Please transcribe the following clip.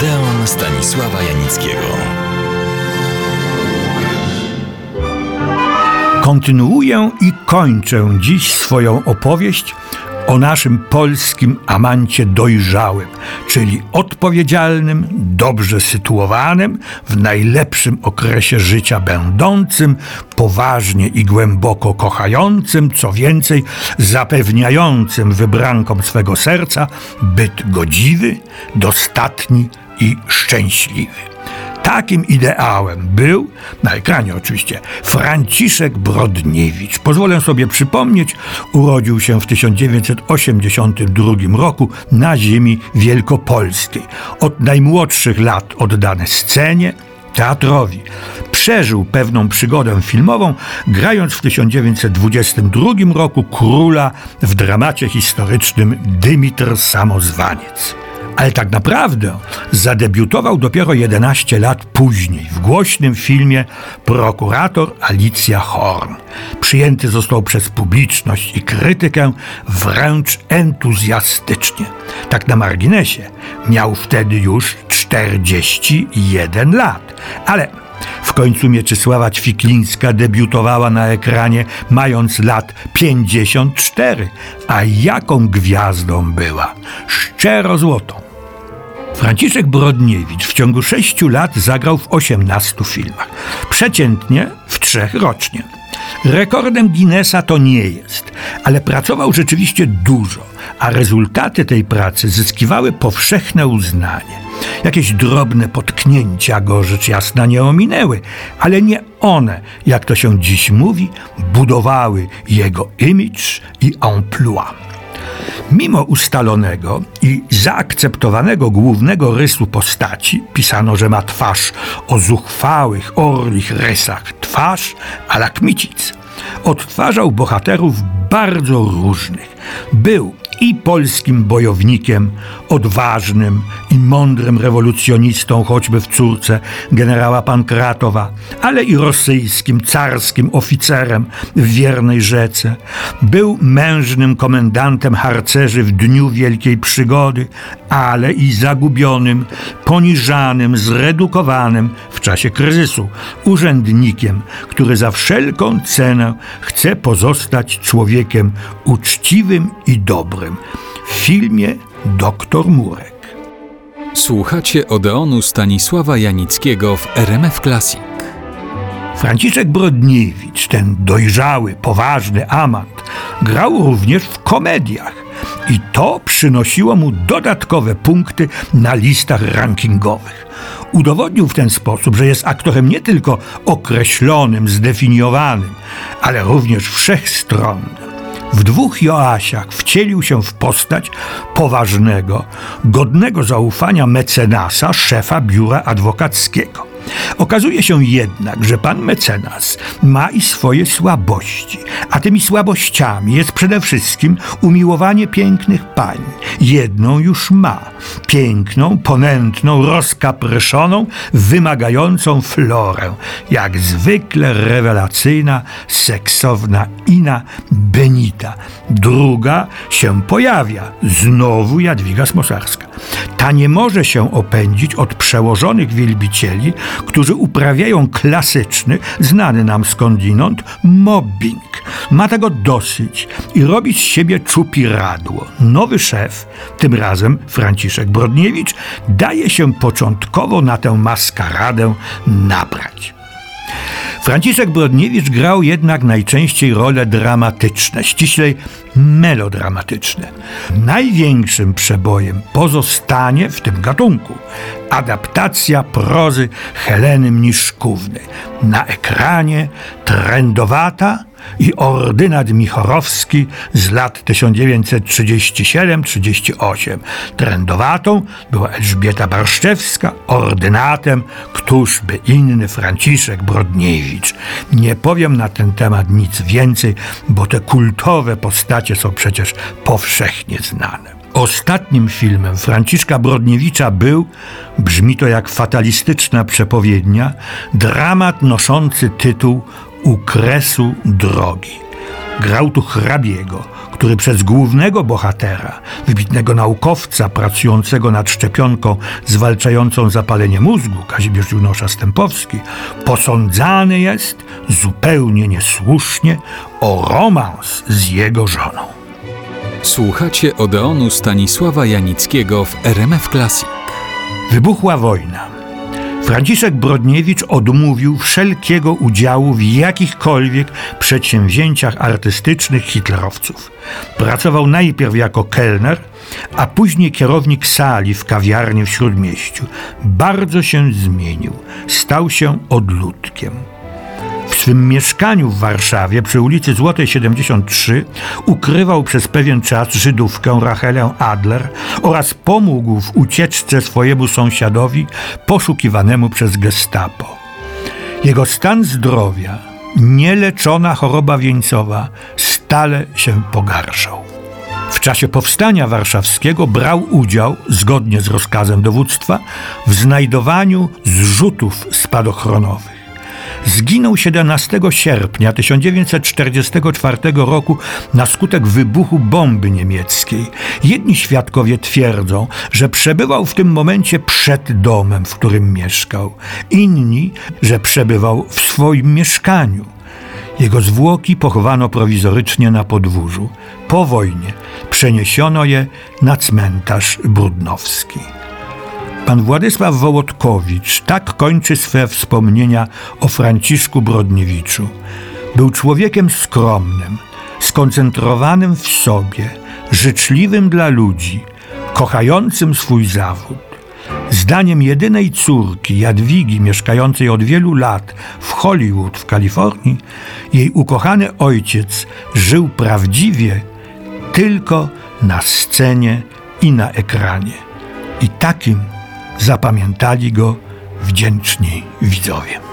Odeon Stanisława Janickiego. Kontynuuję i kończę dziś swoją opowieść o naszym polskim amancie dojrzałym, czyli odpowiedzialnym, dobrze sytuowanym, w najlepszym okresie życia będącym, poważnie i głęboko kochającym, co więcej, zapewniającym wybrankom swego serca byt godziwy, dostatni i szczęśliwy. Takim ideałem był, na ekranie oczywiście, Franciszek Brodniewicz. Pozwolę sobie przypomnieć, urodził się w 1982 roku na ziemi wielkopolskiej. Od najmłodszych lat oddany scenie, teatrowi. Przeżył pewną przygodę filmową, grając w 1922 roku króla w dramacie historycznym Dymitr Samozwaniec ale tak naprawdę zadebiutował dopiero 11 lat później w głośnym filmie Prokurator Alicja Horn. Przyjęty został przez publiczność i krytykę wręcz entuzjastycznie. Tak na marginesie, miał wtedy już 41 lat, ale w końcu Mieczysława Ćwiklińska debiutowała na ekranie mając lat 54, a jaką gwiazdą była? Szczero złotą. Franciszek Brodniewicz w ciągu sześciu lat zagrał w 18 filmach, przeciętnie w trzech rocznie. Rekordem Guinnessa to nie jest, ale pracował rzeczywiście dużo, a rezultaty tej pracy zyskiwały powszechne uznanie. Jakieś drobne potknięcia go rzecz jasna nie ominęły, ale nie one, jak to się dziś mówi, budowały jego image i emploi. Mimo ustalonego i zaakceptowanego głównego rysu postaci, pisano, że ma twarz o zuchwałych, orlich rysach, twarz alakmicic, odtwarzał bohaterów bardzo różnych. Był i polskim bojownikiem, odważnym i mądrym rewolucjonistą, choćby w córce generała Pankratowa, ale i rosyjskim, carskim oficerem w wiernej rzece. Był mężnym komendantem harcerzy w dniu wielkiej przygody, ale i zagubionym, poniżanym, zredukowanym w czasie kryzysu urzędnikiem, który za wszelką cenę chce pozostać człowiekiem uczciwym i dobrym. W filmie Doktor Murek. Słuchacie Odeonu Stanisława Janickiego w RMF Classic. Franciszek Brodniewicz, ten dojrzały, poważny amant, grał również w komediach i to przynosiło mu dodatkowe punkty na listach rankingowych. Udowodnił w ten sposób, że jest aktorem nie tylko określonym, zdefiniowanym, ale również wszechstronnym. W dwóch Joasiach wcielił się w postać poważnego, godnego zaufania mecenasa, szefa biura adwokackiego. Okazuje się jednak, że pan mecenas ma i swoje słabości, a tymi słabościami jest przede wszystkim umiłowanie pięknych pań. Jedną już ma, piękną, ponętną, rozkapryszoną, wymagającą florę, jak zwykle rewelacyjna, seksowna Ina Benita. Druga się pojawia, znowu Jadwiga Smosarska. Ta nie może się opędzić od przełożonych wielbicieli, którzy uprawiają klasyczny, znany nam skądinąd, mobbing. Ma tego dosyć i robi z siebie czupiradło. Nowy szef, tym razem Franciszek Brodniewicz, daje się początkowo na tę maskaradę nabrać. Franciszek Brodniewicz grał jednak najczęściej role dramatyczne, ściślej melodramatyczne. Największym przebojem pozostanie w tym gatunku adaptacja prozy Heleny Mniszkówny. Na ekranie trendowata i ordynat Michorowski z lat 1937-38. Trendowatą była Elżbieta Barszczewska, ordynatem któż by inny Franciszek Brodniewicz. Nie powiem na ten temat nic więcej, bo te kultowe postacie są przecież powszechnie znane. Ostatnim filmem Franciszka Brodniewicza był, brzmi to jak fatalistyczna przepowiednia, dramat noszący tytuł u kresu drogi. Grał tu hrabiego, który przez głównego bohatera, wybitnego naukowca pracującego nad szczepionką zwalczającą zapalenie mózgu, Kazimierz Junosza Stępowski, posądzany jest zupełnie niesłusznie o romans z jego żoną. Słuchacie Odeonu Stanisława Janickiego w RMF Classic. Wybuchła wojna. Franciszek Brodniewicz odmówił wszelkiego udziału w jakichkolwiek przedsięwzięciach artystycznych hitlerowców. Pracował najpierw jako kelner, a później kierownik sali w kawiarni w Śródmieściu. Bardzo się zmienił. Stał się odludkiem. W swym mieszkaniu w Warszawie przy ulicy Złotej 73 ukrywał przez pewien czas Żydówkę Rachelę Adler oraz pomógł w ucieczce swojemu sąsiadowi poszukiwanemu przez gestapo. Jego stan zdrowia, nieleczona choroba wieńcowa stale się pogarszał. W czasie powstania warszawskiego brał udział, zgodnie z rozkazem dowództwa, w znajdowaniu zrzutów spadochronowych. Zginął 17 sierpnia 1944 roku na skutek wybuchu bomby niemieckiej. Jedni świadkowie twierdzą, że przebywał w tym momencie przed domem, w którym mieszkał. Inni, że przebywał w swoim mieszkaniu. Jego zwłoki pochowano prowizorycznie na podwórzu. Po wojnie przeniesiono je na cmentarz Brudnowski. Pan Władysław Wołodkowicz tak kończy swe wspomnienia o Franciszku Brodniewiczu. Był człowiekiem skromnym, skoncentrowanym w sobie, życzliwym dla ludzi, kochającym swój zawód. Zdaniem jedynej córki Jadwigi, mieszkającej od wielu lat w Hollywood w Kalifornii, jej ukochany ojciec żył prawdziwie tylko na scenie i na ekranie. I takim zapamiętali go wdzięczni widzowie.